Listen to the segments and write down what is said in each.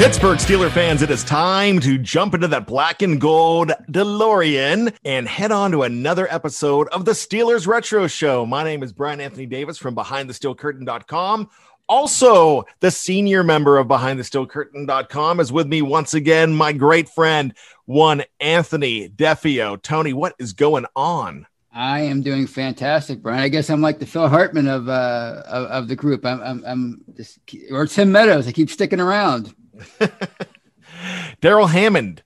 Pittsburgh Steeler fans, it is time to jump into that black and gold DeLorean and head on to another episode of the Steelers Retro Show. My name is Brian Anthony Davis from BehindTheSteelCurtain.com. Also, the senior member of BehindTheSteelCurtain.com is with me once again, my great friend, one Anthony Defeo. Tony, what is going on? I am doing fantastic, Brian. I guess I'm like the Phil Hartman of uh of, of the group. I'm I'm, I'm just, or Tim Meadows. I keep sticking around. Darrell Hammond.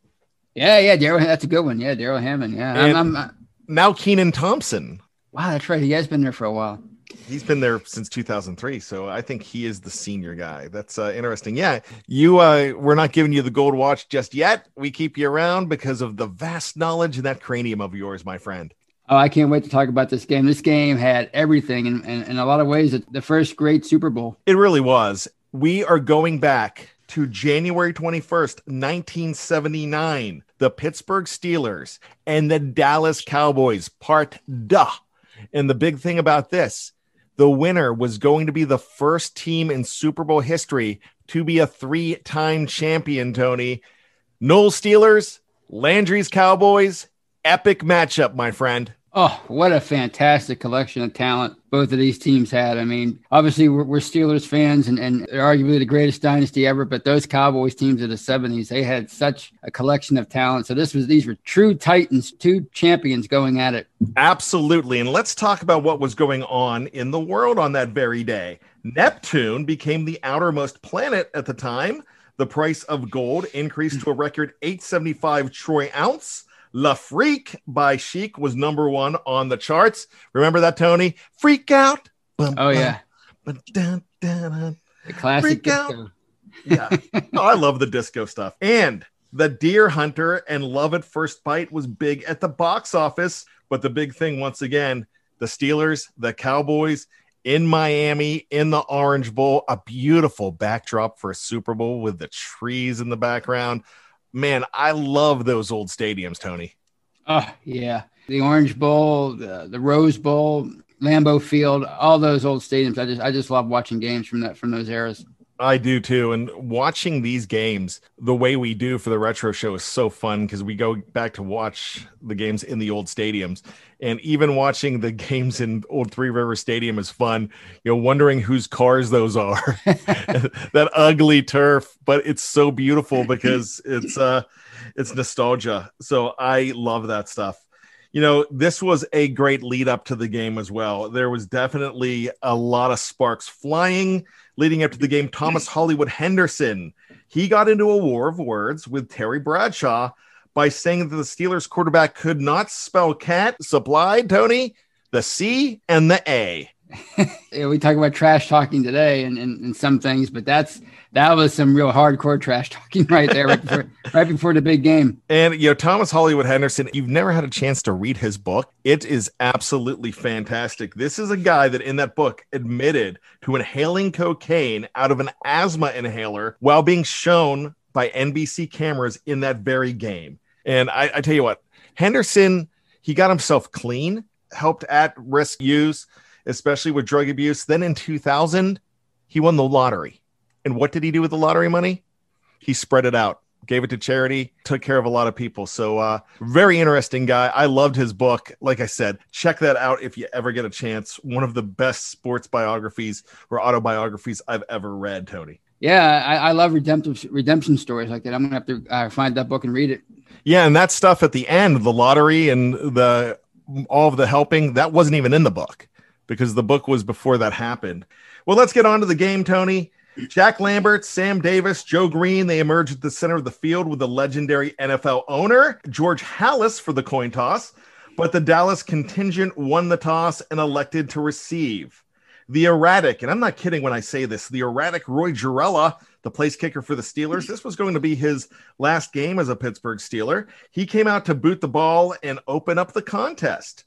Yeah, yeah, Darrell. That's a good one. Yeah, Darrell Hammond. Yeah, I'm, I'm, uh, now Kenan Thompson. Wow, that's right. He has been there for a while. He's been there since 2003, so I think he is the senior guy. That's uh, interesting. Yeah, you. Uh, we're not giving you the gold watch just yet. We keep you around because of the vast knowledge in that cranium of yours, my friend. Oh, I can't wait to talk about this game. This game had everything, and in, in, in a lot of ways, the first great Super Bowl. It really was. We are going back to January 21st, 1979, the Pittsburgh Steelers and the Dallas Cowboys, part duh. And the big thing about this, the winner was going to be the first team in Super Bowl history to be a three time champion, Tony. Noll Steelers, Landry's Cowboys, epic matchup, my friend. Oh, what a fantastic collection of talent both of these teams had. I mean, obviously, we're, we're, Steelers fans and, and they're arguably the greatest dynasty ever, but those Cowboys teams of the 70s, they had such a collection of talent. So, this was these were true Titans, two champions going at it. Absolutely. And let's talk about what was going on in the world on that very day. Neptune became the outermost planet at the time. The price of gold increased to a record 875 troy ounce Le Freak by Chic was number one on the charts. Remember that, Tony? Freak out. Bum, oh, yeah. Bum, dun, dun, dun. The classic Freak disco. Out. yeah. Oh, I love the disco stuff. And The Deer Hunter and Love at First Bite was big at the box office. But the big thing, once again, the Steelers, the Cowboys, in Miami in the Orange Bowl, a beautiful backdrop for a Super Bowl with the trees in the background man, I love those old stadiums, Tony. Oh, yeah. The Orange Bowl, the, the Rose Bowl, Lambeau Field, all those old stadiums. I just I just love watching games from that from those eras. I do too. And watching these games the way we do for the retro show is so fun because we go back to watch the games in the old stadiums. And even watching the games in Old Three River Stadium is fun, you know, wondering whose cars those are. that ugly turf, but it's so beautiful because it's uh it's nostalgia. So I love that stuff you know, this was a great lead up to the game as well. There was definitely a lot of sparks flying leading up to the game. Thomas Hollywood Henderson, he got into a war of words with Terry Bradshaw by saying that the Steelers quarterback could not spell cat, supplied Tony, the C and the A. yeah, we talk about trash talking today and, and, and some things, but that's that was some real hardcore trash talking right there, right before, right before the big game. And you know, Thomas Hollywood Henderson, you've never had a chance to read his book. It is absolutely fantastic. This is a guy that in that book admitted to inhaling cocaine out of an asthma inhaler while being shown by NBC cameras in that very game. And I, I tell you what, Henderson, he got himself clean, helped at risk use, especially with drug abuse. Then in 2000, he won the lottery and what did he do with the lottery money? He spread it out gave it to charity, took care of a lot of people. So, uh, very interesting guy. I loved his book. Like I said, check that out if you ever get a chance. One of the best sports biographies or autobiographies I've ever read, Tony. Yeah, I, I love redemptive redemption stories like that. I'm gonna have to uh, find that book and read it. Yeah, and that stuff at the end, the lottery and the all of the helping, that wasn't even in the book because the book was before that happened. Well, let's get on to the game, Tony. Jack Lambert, Sam Davis, Joe Greene, they emerged at the center of the field with the legendary NFL owner, George Halas, for the coin toss. But the Dallas contingent won the toss and elected to receive. The erratic, and I'm not kidding when I say this, the erratic Roy Gerela, the place kicker for the Steelers, this was going to be his last game as a Pittsburgh Steeler. He came out to boot the ball and open up the contest.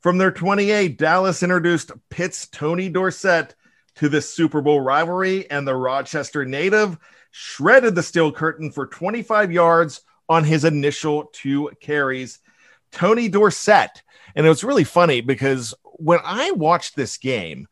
From their 28, Dallas introduced Pitt's Tony Dorsett to this Super Bowl rivalry, and the Rochester native shredded the steel curtain for 25 yards on his initial two carries. Tony Dorsett. And it was really funny because when I watched this game,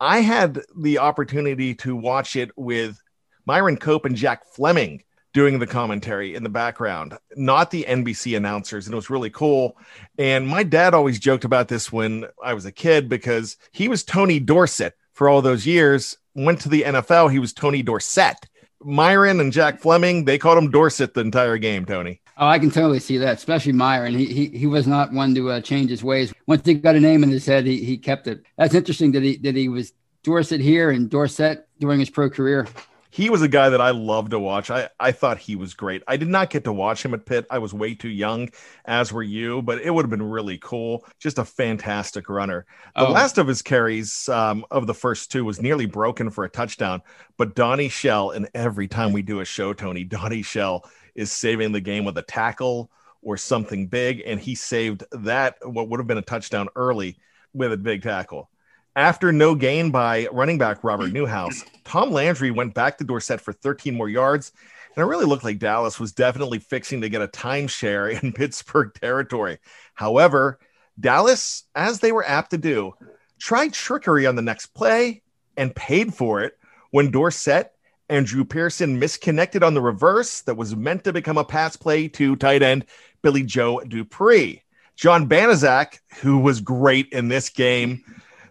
I had the opportunity to watch it with Myron Cope and Jack Fleming doing the commentary in the background, not the NBC announcers. And it was really cool. And my dad always joked about this when I was a kid because he was Tony Dorsett for all those years. Went to the NFL. He was Tony Dorsett. Myron and Jack Fleming, they called him Dorset the entire game, Tony. Oh, I can totally see that, especially Myron. He he, he was not one to uh, change his ways. Once he got a name in his head, he, he kept it. That's interesting that he that he was Dorset here and Dorset during his pro career he was a guy that I loved to watch. I, I thought he was great. I did not get to watch him at Pitt. I was way too young, as were you, but it would have been really cool. Just a fantastic runner. The oh. last of his carries um, of the first two was nearly broken for a touchdown, but Donnie Shell, and every time we do a show, Tony, Donnie Shell is saving the game with a tackle or something big, and he saved that, what would have been a touchdown early with a big tackle. After no gain by running back Robert Newhouse, Tom Landry went back to Dorsett for 13 more yards. And it really looked like Dallas was definitely fixing to get a timeshare in Pittsburgh territory. However, Dallas, as they were apt to do, tried trickery on the next play and paid for it when Dorsett and Drew Pearson misconnected on the reverse that was meant to become a pass play to tight end Billy Joe Dupree. John Banaszak, who was great in this game,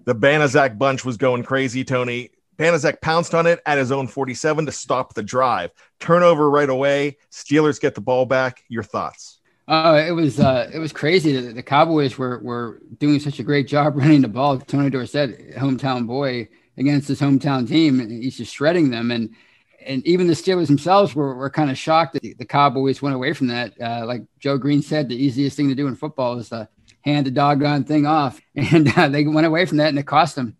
the Banaszak bunch was going crazy, Tony. Banaszak pounced on it at his own 47 to stop the drive. Turnover right away. Steelers get the ball back. Your thoughts? Uh, it was uh, it was crazy the Cowboys were were doing such a great job running the ball. Tony Dorsett, hometown boy, against his hometown team, and he's just shredding them. And and even the Steelers themselves were, were kind of shocked that the, the Cowboys went away from that. Uh, like Joe Greene said, the easiest thing to do in football is to hand the doggone thing off. And uh, they went away from that and it cost them.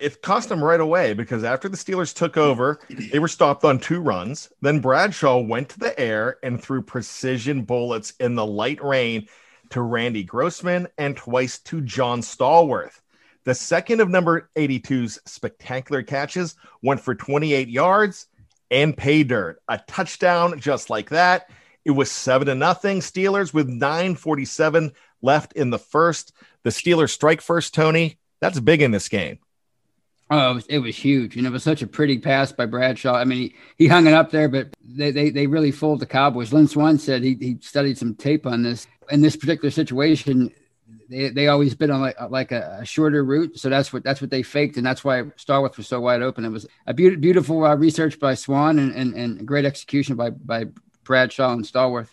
It cost them right away because after the Steelers took over, they were stopped on two runs. Then Bradshaw went to the air and threw precision bullets in the light rain to Randy Grossman and twice to John Stallworth. The second of number 82's spectacular catches went for 28 yards and pay dirt. A touchdown just like that. It was seven to nothing. Steelers with 947 left in the first. The Steelers strike first, Tony. That's big in this game. Oh, it was, it was huge. And it was such a pretty pass by Bradshaw. I mean, he, he hung it up there, but they, they, they really fooled the Cowboys. Lynn Swann said he, he studied some tape on this. In this particular situation, they, they always been on like, like a, a, shorter route. So that's what that's what they faked. And that's why Stallworth was so wide open. It was a be- beautiful uh, research by Swann and, and, and great execution by, by Bradshaw and Stallworth.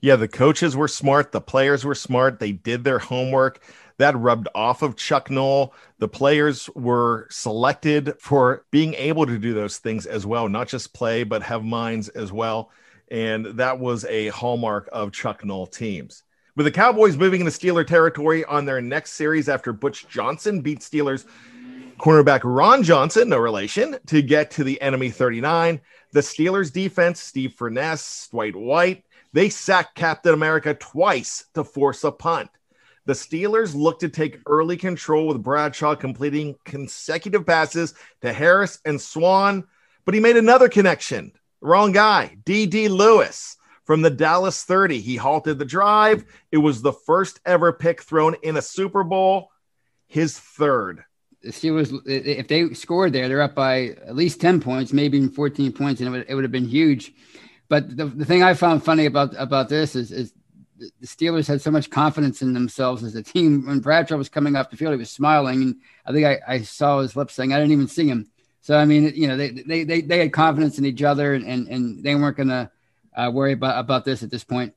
Yeah, the coaches were smart. The players were smart. They did their homework. That rubbed off of Chuck Noll. The players were selected for being able to do those things as well, not just play, but have minds as well. And that was a hallmark of Chuck Noll teams. With the Cowboys moving into Steeler territory on their next series after Butch Johnson beat Steelers cornerback Ron Johnson, no relation, to get to the enemy 39. The Steelers defense, Steve Furness, Dwight White, they sacked Captain America twice to force a punt. The Steelers looked to take early control with Bradshaw completing consecutive passes to Harris and Swann, but he made another connection. Wrong guy, D.D. Lewis from the Dallas 30. He halted the drive. It was the first ever pick thrown in a Super Bowl, his third. The Steelers, if they scored there, they're up by at least 10 points, maybe even 14 points, and it would, it would have been huge But the, the thing I found funny about about this is is the Steelers had so much confidence in themselves as a team. When Bradshaw was coming off the field, he was smiling, and I think I, I saw his lips saying, "I didn't even see him." So I mean, you know, they they they, they had confidence in each other, and and, and they weren't going to uh, worry about about this at this point.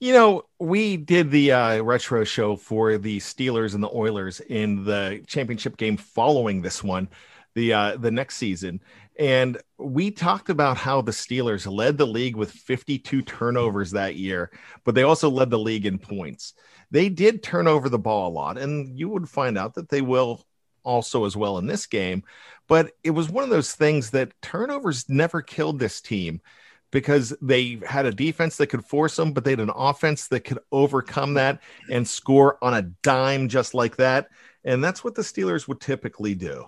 You know, we did the uh, retro show for the Steelers and the Oilers in the championship game following this one, the uh, the next season, and we talked about how the Steelers led the league with 52 turnovers that year, but they also led the league in points. They did turn over the ball a lot, and you would find out that they will also as well in this game. But it was one of those things that turnovers never killed this team because they had a defense that could force them, but they had an offense that could overcome that and score on a dime just like that. And that's what the Steelers would typically do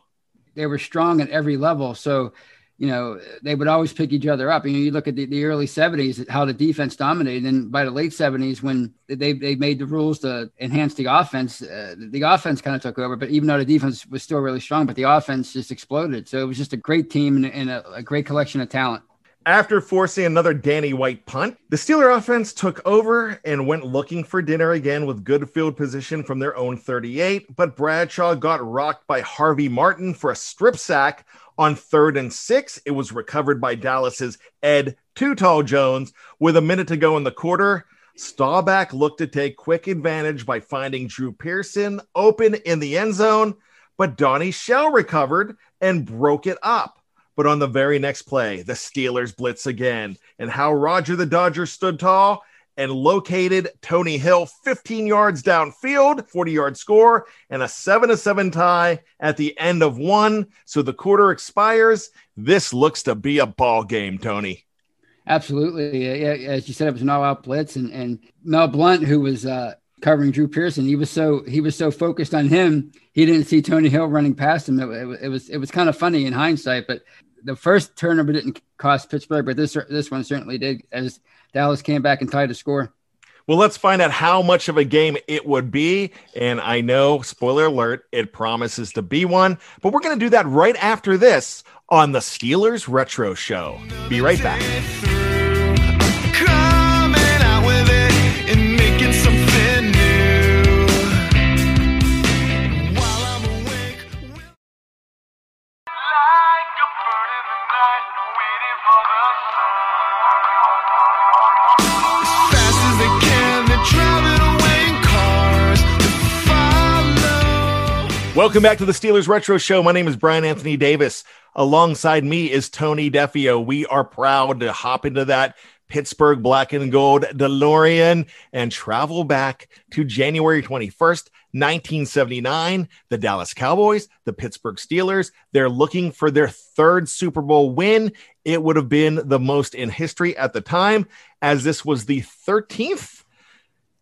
they were strong at every level. So, you know, they would always pick each other up. You know, you look at the, the early 70s, how the defense dominated. And by the late 70s, when they, they made the rules to enhance the offense, uh, the offense kind of took over. But even though the defense was still really strong, but the offense just exploded. So it was just a great team and, and a, a great collection of talent. After forcing another Danny White punt, the Steeler offense took over and went looking for dinner again with good field position from their own 38. But Bradshaw got rocked by Harvey Martin for a strip sack on third and six. It was recovered by Dallas's Ed Too Tall Jones with a minute to go in the quarter. Staubach looked to take quick advantage by finding Drew Pearson open in the end zone, but Donnie Shell recovered and broke it up. But on the very next play, the Steelers blitz again, and how Roger the Dodger stood tall and located Tony Hill 15 yards downfield, 40 yard score, and a 7 to 7 tie at the end of one. So the quarter expires. This looks to be a ball game, Tony. Absolutely. As you said, it was an all out blitz. And, and Mel Blount, who was uh, covering Drew Pearson, he was so he was so focused on him, he didn't see Tony Hill running past him. It, it, it was it was kind of funny in hindsight, but the first turnover didn't cost Pittsburgh, but this this one certainly did as Dallas came back and tied the score. Well, let's find out how much of a game it would be. And I know, spoiler alert, it promises to be one, but we're going to do that right after this on the Steelers Retro Show. Be right back. Welcome back to the Steelers Retro Show. My name is Brian Anthony Davis. Alongside me is Tony Defeo. We are proud to hop into that Pittsburgh black and gold DeLorean and travel back to January 21st, 1979. The Dallas Cowboys, the Pittsburgh Steelers, they're looking for their third Super Bowl win. It would have been the most in history at the time, as this was the 13th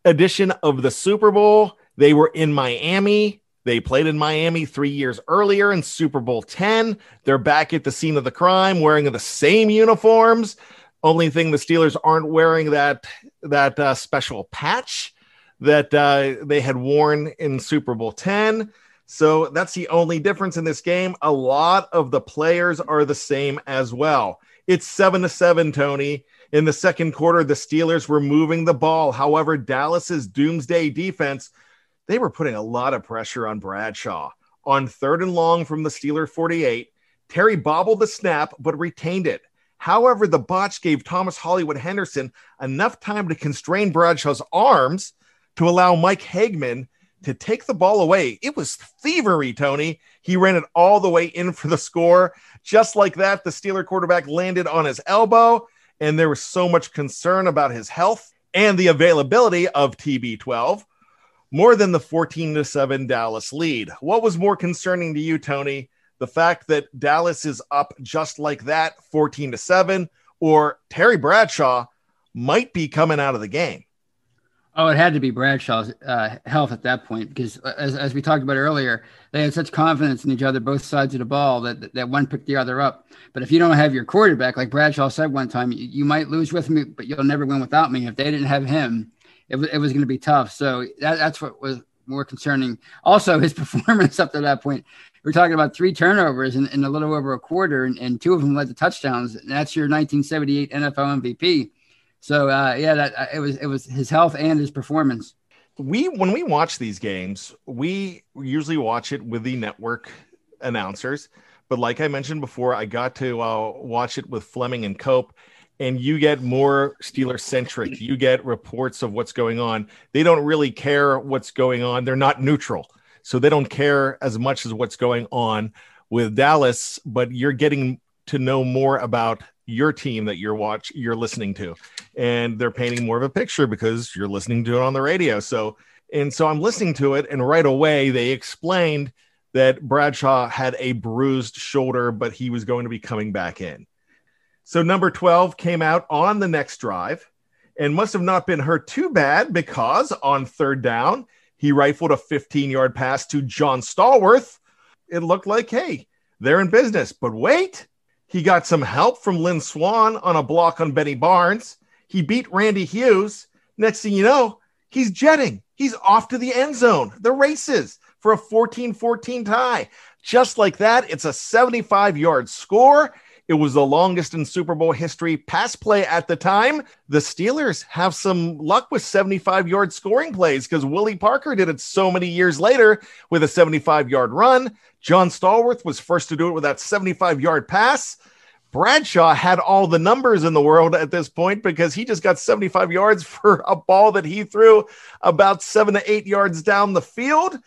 edition of the Super Bowl. They were in Miami they played in Miami three years earlier in Super Bowl 10. They're back at the scene of the crime wearing the same uniforms. Only thing the Steelers aren't wearing that that uh, special patch that uh, they had worn in Super Bowl 10. So that's the only difference in this game. A lot of the players are the same as well. It's seven to seven, Tony. In the second quarter, the Steelers were moving the ball. However, Dallas's doomsday defense they were putting a lot of pressure on Bradshaw. On third and long from the Steeler 48, Terry bobbled the snap but retained it. However, the botch gave Thomas Hollywood Henderson enough time to constrain Bradshaw's arms to allow Mike Hegman to take the ball away. It was thievery, Tony. He ran it all the way in for the score. Just like that, the Steeler quarterback landed on his elbow, and there was so much concern about his health and the availability of TB12 more than the 14 to 7 Dallas lead. What was more concerning to you, Tony? The fact that Dallas is up just like that, 14 to 7, or Terry Bradshaw might be coming out of the game? Oh, it had to be Bradshaw's uh, health at that point because, uh, as, as we talked about earlier, they had such confidence in each other, both sides of the ball, that that one picked the other up. But if you don't have your quarterback, like Bradshaw said one time, you, you might lose with me, but you'll never win without me. If they didn't have him, it, it was going to be tough. So that, that's what was more concerning. Also, his performance up to that point. We're talking about three turnovers in, in a little over a quarter, and, and, two of them led to touchdowns. And that's your 1978 NFL MVP. So uh, yeah, that uh, it was it was his health and his performance. We when we watch these games, we usually watch it with the network announcers. But like I mentioned before, I got to uh, watch it with Fleming and Cope and you get more Steeler centric. You get reports of what's going on. They don't really care what's going on. They're not neutral. So they don't care as much as what's going on with Dallas, but you're getting to know more about your team that you're watch you're listening to. And they're painting more of a picture because you're listening to it on the radio. So and so I'm listening to it and right away they explained that Bradshaw had a bruised shoulder, but he was going to be coming back in. So number 12 came out on the next drive and must have not been hurt too bad because on third down, he rifled a 15 yard pass to John Stallworth. It looked like, hey, they're in business. But wait, he got some help from Lynn Swann on a block on Benny Barnes. He beat Randy Hughes. Next thing you know, he's jetting. He's off to the end zone, the races for a 14 14 tie. Just like that, it's a 75 yard score. It was the longest in Super Bowl history pass play at the time. The Steelers have some luck with 75 yard scoring plays because Willie Parker did it so many years later with a 75 yard run. John Stallworth was first to do it with that 75 yard pass. Bradshaw had all the numbers in the world at this point because he just got 75 yards for a ball that he threw about seven to eight yards down the field.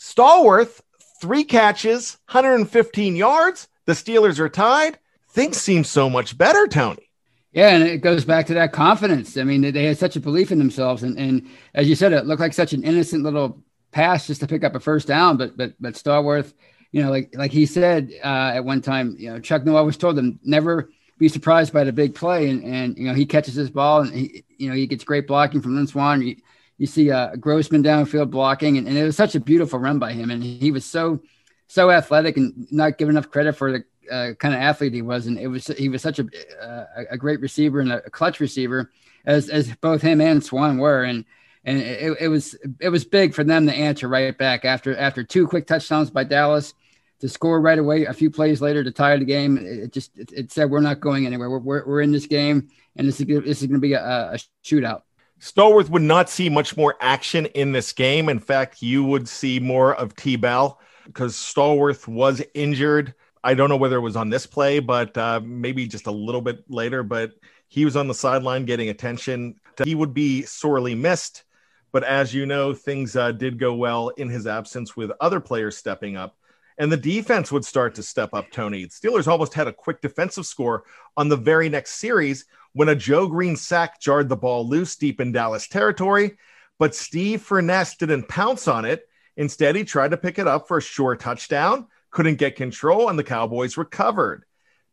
Stallworth, three catches, 115 yards. The Steelers are tied things seem so much better, Tony. Yeah, and it goes back to that confidence. I mean, they had such a belief in themselves, and and as you said, it looked like such an innocent little pass just to pick up a first down. But but but Stallworth, you know, like like he said uh, at one time, you know, Chuck Noll always told them never be surprised by the big play, and and you know he catches his ball, and he you know he gets great blocking from Lynn Swann. You, you see uh, Grossman downfield blocking, and, and it was such a beautiful run by him, and he was so so athletic and not given enough credit for the uh, kind of athlete he was, and it was he was such a uh, a great receiver and a clutch receiver as as both him and Swann were, and and it, it was it was big for them to answer right back after after two quick touchdowns by Dallas to score right away a few plays later to tie the game. It just it, it said we're not going anywhere. We're, we're, we're in this game, and this is this is going to be a, a shootout. Stallworth would not see much more action in this game. In fact, you would see more of T. Bell because Stallworth was injured I don't know whether it was on this play, but uh, maybe just a little bit later. But he was on the sideline getting attention. He would be sorely missed. But as you know, things uh, did go well in his absence with other players stepping up. And the defense would start to step up, Tony. Steelers almost had a quick defensive score on the very next series when a Joe Greene sack jarred the ball loose deep in Dallas territory. But Steve Furness didn't pounce on it. Instead, he tried to pick it up for a short touchdown couldn't get control, and the Cowboys recovered.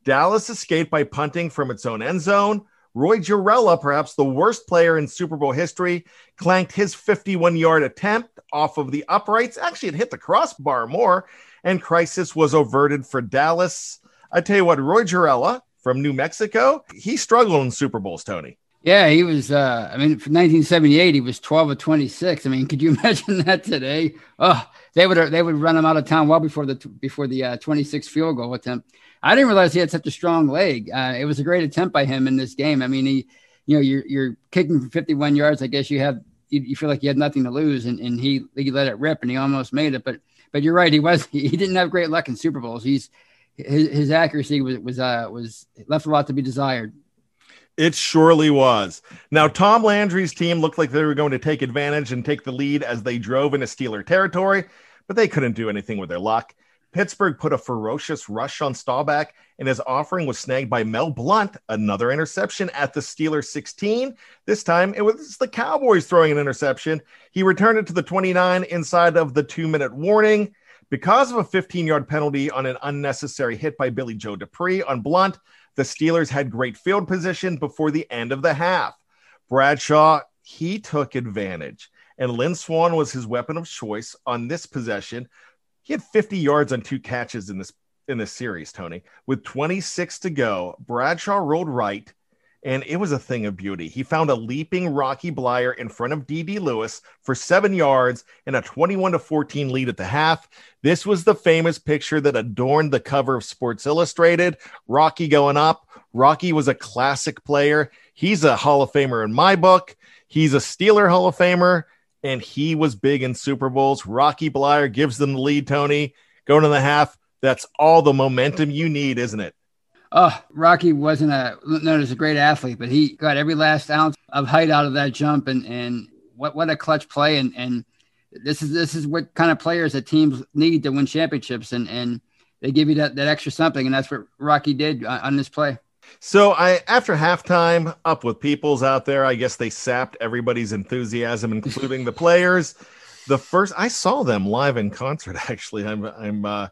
Dallas escaped by punting from its own end zone. Roy Gerela, perhaps the worst player in Super Bowl history, clanked his 51 yard attempt off of the uprights. Actually, it hit the crossbar more, and crisis was averted for Dallas. I tell you what, Roy Gerela from New Mexico, he struggled in Super Bowls, Tony. Yeah, he was. Uh, I mean, for 1978, he was 12 of 26. I mean, could you imagine that today? Oh, they would they would run him out of town well before the before the uh, 26 field goal attempt. I didn't realize he had such a strong leg. Uh, it was a great attempt by him in this game. I mean, he, you know, you're you're kicking for 51 yards. I guess you have you, you feel like you had nothing to lose, and, and he he let it rip, and he almost made it. But but you're right, he was he didn't have great luck in Super Bowls. He's his, his accuracy was was uh was left a lot to be desired. It surely was. Now, Tom Landry's team looked like they were going to take advantage and take the lead as they drove into Steeler territory, but they couldn't do anything with their luck. Pittsburgh put a ferocious rush on Staubach, and his offering was snagged by Mel Blount, another interception at the Steelers 16. This time it was the Cowboys throwing an interception. He returned it to the 29 inside of the two minute warning. Because of a 15 yard penalty on an unnecessary hit by Billy Joe Dupree on Blount, the Steelers had great field position before the end of the half. Bradshaw, he took advantage, and Lynn Swann was his weapon of choice on this possession. He had 50 yards on two catches in this in this series, Tony. With 26 to go, Bradshaw rolled right and it was a thing of beauty. He found a leaping Rocky Bleier in front of D.D. Lewis for seven yards and a 21 to 14 lead at the half. This was the famous picture that adorned the cover of Sports Illustrated. Rocky going up. Rocky was a classic player. He's a Hall of Famer in my book. He's a Steeler Hall of Famer, and he was big in Super Bowls. Rocky Bleier gives them the lead, Tony, going to the half. That's all the momentum you need, isn't it? Oh, Rocky wasn't a known as a great athlete, but he got every last ounce of height out of that jump, and and what what a clutch play, and and this is this is what kind of players that teams need to win championships, and and they give you that that extra something, and that's what Rocky did on, on this play. So I after halftime, up with peoples out there. I guess they sapped everybody's enthusiasm, including the players. The first I saw them live in concert. Actually, I'm I'm uh,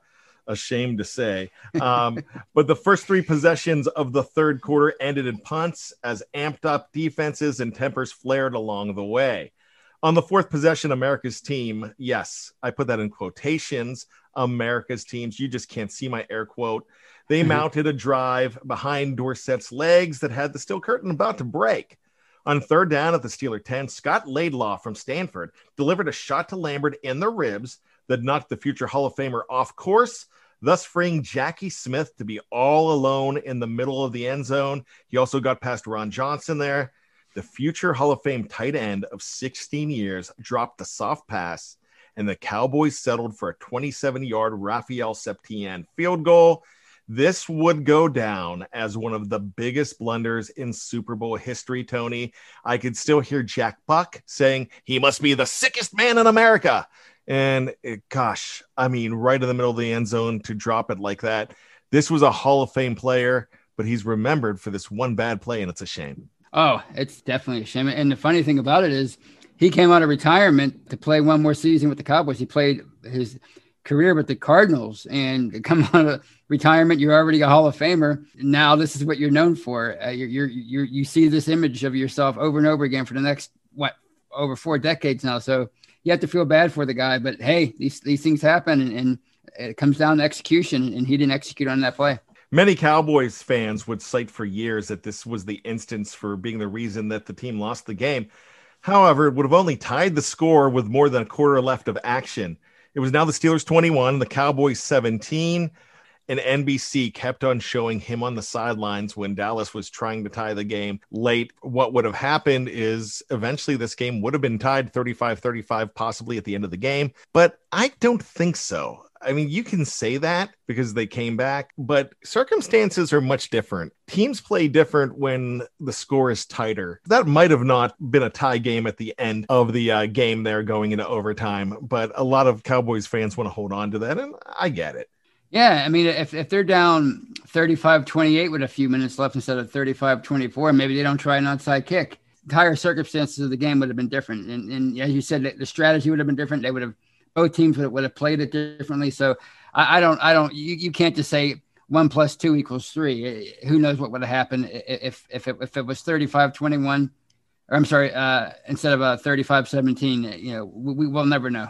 ashamed to say. Um, but the first three possessions of the third quarter ended in punts as amped up defenses and tempers flared along the way. On the fourth possession, America's team, yes, I put that in quotations, America's teams. You just can't see my air quote. They mm-hmm. mounted a drive behind Dorsett's legs that had the steel curtain about to break. On third down at the Steeler 10, Scott Laidlaw from Stanford delivered a shot to Lambert in the ribs that knocked the future Hall of Famer off course thus freeing Jackie Smith to be all alone in the middle of the end zone. He also got past Ron Johnson there. The future Hall of Fame tight end of 16 years dropped the soft pass, and the Cowboys settled for a 27 yard Rafael Septien field goal. This would go down as one of the biggest blunders in Super Bowl history, Tony. I could still hear Jack Buck saying, He must be the sickest man in America. And it, gosh, I mean, right in the middle of the end zone to drop it like that. This was a Hall of Fame player, but he's remembered for this one bad play, and it's a shame. Oh, it's definitely a shame. And the funny thing about it is, he came out of retirement to play one more season with the Cowboys. He played his career with the Cardinals and come out of retirement. You're already a Hall of Famer. Now this is what you're known for. Uh, you're, you're, you're, you see this image of yourself over and over again for the next, what, over four decades now. So you have to feel bad for the guy. But hey, these these things happen, and, and it comes down to execution, and he didn't execute on that play. Many Cowboys fans would cite for years that this was the instance for being the reason that the team lost the game. However, it would have only tied the score with more than a quarter left of action. It was now the Steelers 21, the Cowboys 17 and NBC kept on showing him on the sidelines when Dallas was trying to tie the game late. What would have happened is eventually this game would have been tied 35 35, possibly at the end of the game, but I don't think so. I mean, you can say that because they came back, but circumstances are much different. Teams play different when the score is tighter. That might have not been a tie game at the end of the uh, game there going into overtime, but a lot of Cowboys fans want to hold on to that, and I get it. Yeah, I mean, if, if they're down 35 28 with a few minutes left instead of 35 24, maybe they don't try an outside kick. Entire circumstances of the game would have been different. And, and as you said, the strategy would have been different. They would have, both teams would have, would have played it differently. So I, I don't, I don't, you, you can't just say one plus two equals three. Who knows what would have happened if, if, it, if it was 35 21, or I'm sorry, uh, instead of a 35 17, you know, we, we will never know.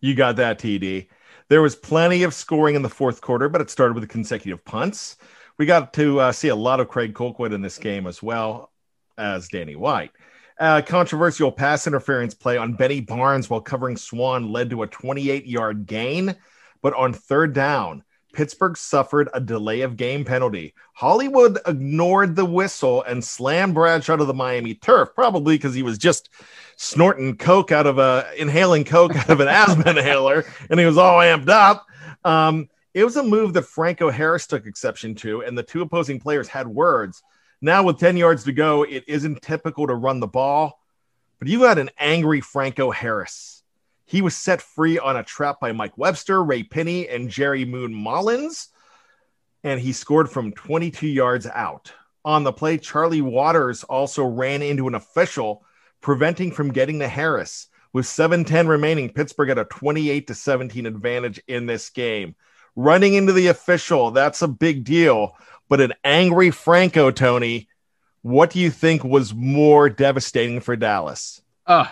You got that, TD. There was plenty of scoring in the fourth quarter, but it started with consecutive punts. We got to uh, see a lot of Craig Colquitt in this game as well as Danny White. Uh, controversial pass interference play on Benny Barnes while covering Swann led to a 28 yard gain. But on third down, Pittsburgh suffered a delay of game penalty. Hollywood ignored the whistle and slammed Bradshaw to the Miami turf, probably because he was just snorting coke out of a inhaling coke out of an asthma inhaler, and he was all amped up. Um, it was a move that Franco Harris took exception to, and the two opposing players had words. Now, with 10 yards to go, it isn't typical to run the ball, but you had an angry Franco Harris he was set free on a trap by Mike Webster, Ray Pinney, and Jerry Moon Mullins, and he scored from 22 yards out. On the play, Charlie Waters also ran into an official, preventing from getting to Harris. With 7:10 remaining, Pittsburgh had a 28 to 17 advantage in this game. Running into the official, that's a big deal. But an angry Franco, Tony, what do you think was more devastating for Dallas? Oh,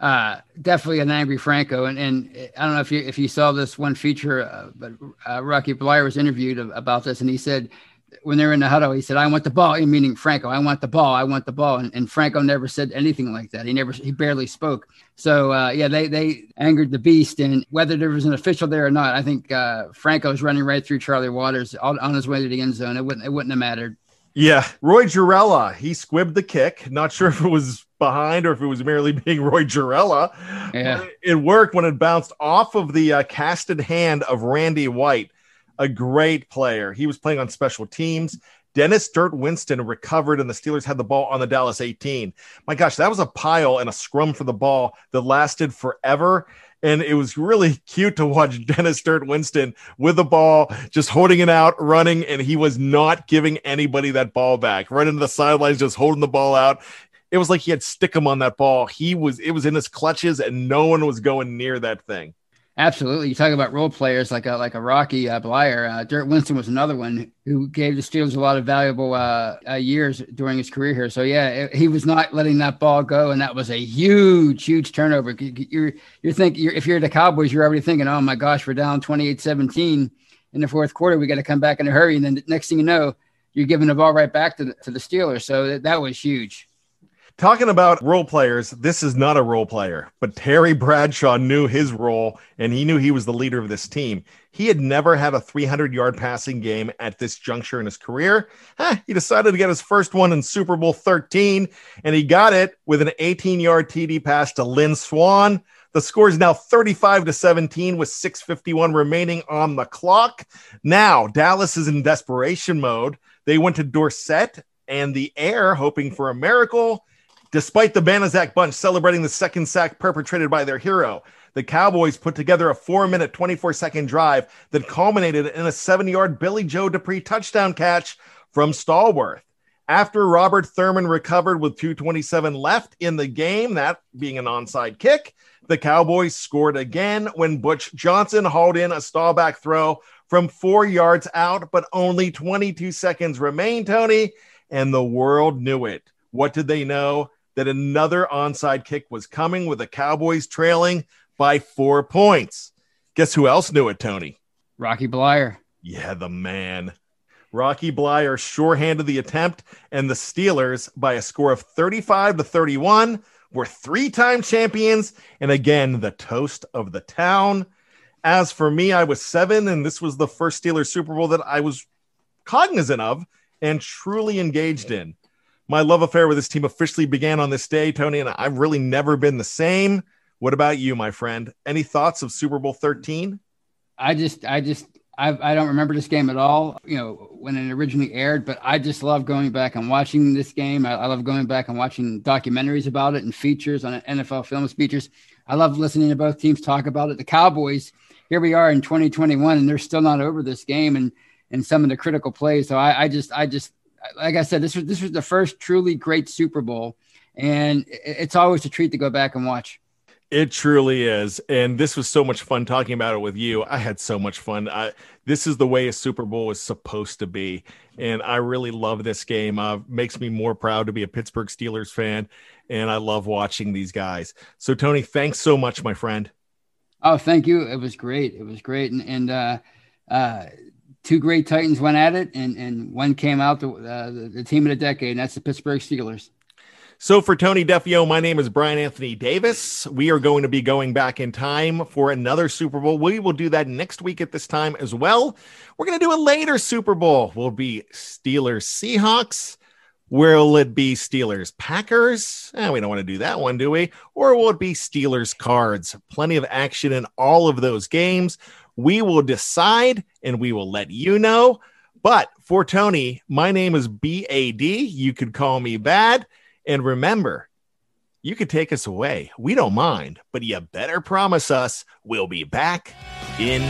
uh, definitely an angry Franco. And, and I don't know if you if you saw this one feature, uh, but uh, Rocky Bleier was interviewed about this, and he said when they're in the huddle, he said, "I want the ball," meaning Franco. I want the ball. I want the ball. And, and Franco never said anything like that. He never, he barely spoke. So uh, yeah, they they angered the beast. And whether there was an official there or not, I think uh, was running right through Charlie Waters on, on his way to the end zone. It wouldn't it wouldn't have mattered. Yeah, Roy Gerela, he squibbed the kick. Not sure if it was behind or if it was merely being Roy Gerela. Yeah, it worked when it bounced off of the uh, casted hand of Randy White a great player. He was playing on special teams. Dennis Dirt Winston recovered, and the Steelers had the ball on the Dallas 18. My gosh, that was a pile and a scrum for the ball that lasted forever. And it was really cute to watch Dennis Dirt Winston with the ball, just holding it out, running, and he was not giving anybody that ball back. Right into the sidelines, just holding the ball out. It was like he had Stickum on that ball. He was, it was in his clutches, and no one was going near that thing. Absolutely. You talk about role players like a like a Rocky uh, Bleier. Uh, Dirt Winston was another one who gave the Steelers a lot of valuable uh, uh, years during his career here. So yeah, it, he was not letting that ball go, and that was a huge, huge turnover. You're you're thinking you're, if you're the Cowboys, you're already thinking, oh my gosh, we're down 28-17 in the fourth quarter. We got to come back in a hurry, and then the next thing you know, you're giving the ball right back to the, to the Steelers. So that, that was huge. Talking about role players, this is not a role player, but Terry Bradshaw knew his role and he knew he was the leader of this team. He had never had a 300 yard passing game at this juncture in his career. He decided to get his first one in Super Bowl 13, and he got it with an 18 yard TD pass to Lynn Swann. The score is now 35 to 17 with 651 remaining on the clock. Now, Dallas is in desperation mode. They went to Dorsett and the air, hoping for a miracle. Despite the Banaszak bunch celebrating the second sack perpetrated by their hero, the Cowboys put together a four minute, 24 second drive that culminated in a seven yard Billy Joe Dupree touchdown catch from Stallworth. After Robert Thurman recovered with 227 left in the game, that being an onside kick, the Cowboys scored again when Butch Johnson hauled in a Staubach throw from four yards out, but only 22 seconds remained, Tony, and the world knew it. What did they know? That another onside kick was coming with the Cowboys trailing by four points. Guess who else knew it, Tony? Rocky Bleier. Yeah, the man. Rocky Bleier sure-handed the attempt, and the Steelers, by a score of 35 to 31, were three-time champions, and again, the toast of the town. As for me, I was seven, and this was the first Steelers Super Bowl that I was cognizant of and truly engaged in my love affair with this team officially began on this day, Tony, and I've really never been the same. What about you, my friend? Any thoughts of Super Bowl 13? I just, I just, I, I don't remember this game at all, you know, when it originally aired, but I just love going back and watching this game. I, I love going back and watching documentaries about it and features on NFL Films features. I love listening to both teams talk about it. The Cowboys, here we are in 2021, and they're still not over this game and and some of the critical plays. So I, I just, I just, like I said, this was this was the first truly great Super Bowl, and it's always a treat to go back and watch. It truly is, and this was so much fun talking about it with you. I had so much fun. I, this is the way a Super Bowl is supposed to be, and I really love this game. Uh, makes me more proud to be a Pittsburgh Steelers fan, and I love watching these guys. So, Tony, thanks so much, my friend. Oh, thank you. It was great. It was great, and and uh, uh, two great Titans went at it, and and one came out the, uh, the, the team of the decade, and that's the Pittsburgh Steelers. So for Tony Defeo, my name is Brian Anthony Davis. We are going to be going back in time for another Super Bowl. We will do that next week at this time as well. We're going to do a later Super Bowl. Will be Steelers Seahawks. Will it be Steelers Packers? Eh, we don't want to do that one, do we? Or will it be Steelers Cards? Plenty of action in all of those games. We will decide and we will let you know. But for Tony, my name is BAD. You could call me bad. And remember, you could take us away. We don't mind, but you better promise us we'll be back in